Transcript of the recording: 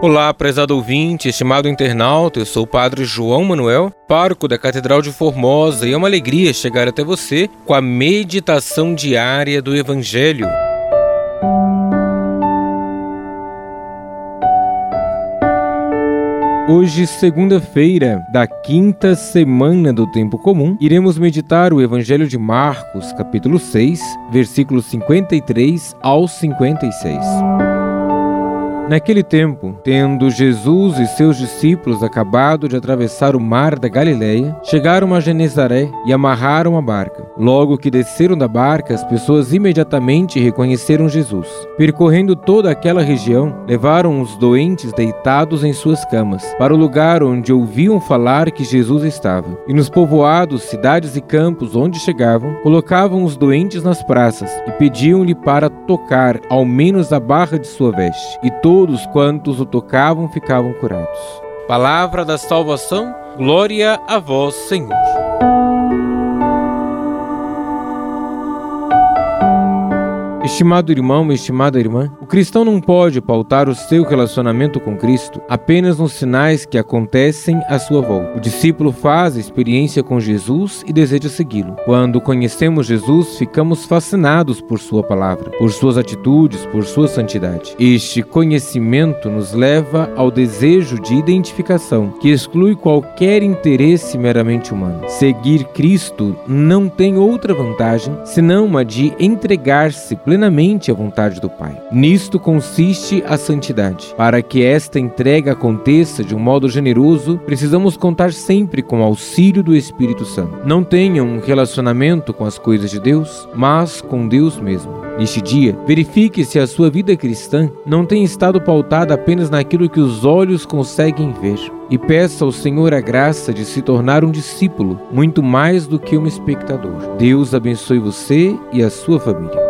Olá, prezado ouvinte, estimado internauta, eu sou o Padre João Manuel, pároco da Catedral de Formosa, e é uma alegria chegar até você com a meditação diária do Evangelho. Hoje, segunda-feira da quinta semana do Tempo Comum, iremos meditar o Evangelho de Marcos, capítulo 6, versículos 53 ao 56. Naquele tempo, tendo Jesus e seus discípulos acabado de atravessar o mar da Galileia, chegaram a Genezaré e amarraram a barca. Logo que desceram da barca, as pessoas imediatamente reconheceram Jesus. Percorrendo toda aquela região, levaram os doentes deitados em suas camas, para o lugar onde ouviam falar que Jesus estava. E nos povoados, cidades e campos onde chegavam, colocavam os doentes nas praças e pediam-lhe para tocar ao menos a barra de sua veste. E todos todos quantos o tocavam ficavam curados. Palavra da salvação, glória a vós, Senhor. Estimado irmão, estimada irmã, o cristão não pode pautar o seu relacionamento com Cristo apenas nos sinais que acontecem à sua volta. O discípulo faz a experiência com Jesus e deseja segui-lo. Quando conhecemos Jesus, ficamos fascinados por sua palavra, por suas atitudes, por sua santidade. Este conhecimento nos leva ao desejo de identificação, que exclui qualquer interesse meramente humano. Seguir Cristo não tem outra vantagem senão a de entregar-se plenamente plenamente a vontade do Pai. Nisto consiste a santidade. Para que esta entrega aconteça de um modo generoso, precisamos contar sempre com o auxílio do Espírito Santo. Não tenha um relacionamento com as coisas de Deus, mas com Deus mesmo. Neste dia, verifique se a sua vida cristã não tem estado pautada apenas naquilo que os olhos conseguem ver e peça ao Senhor a graça de se tornar um discípulo, muito mais do que um espectador. Deus abençoe você e a sua família.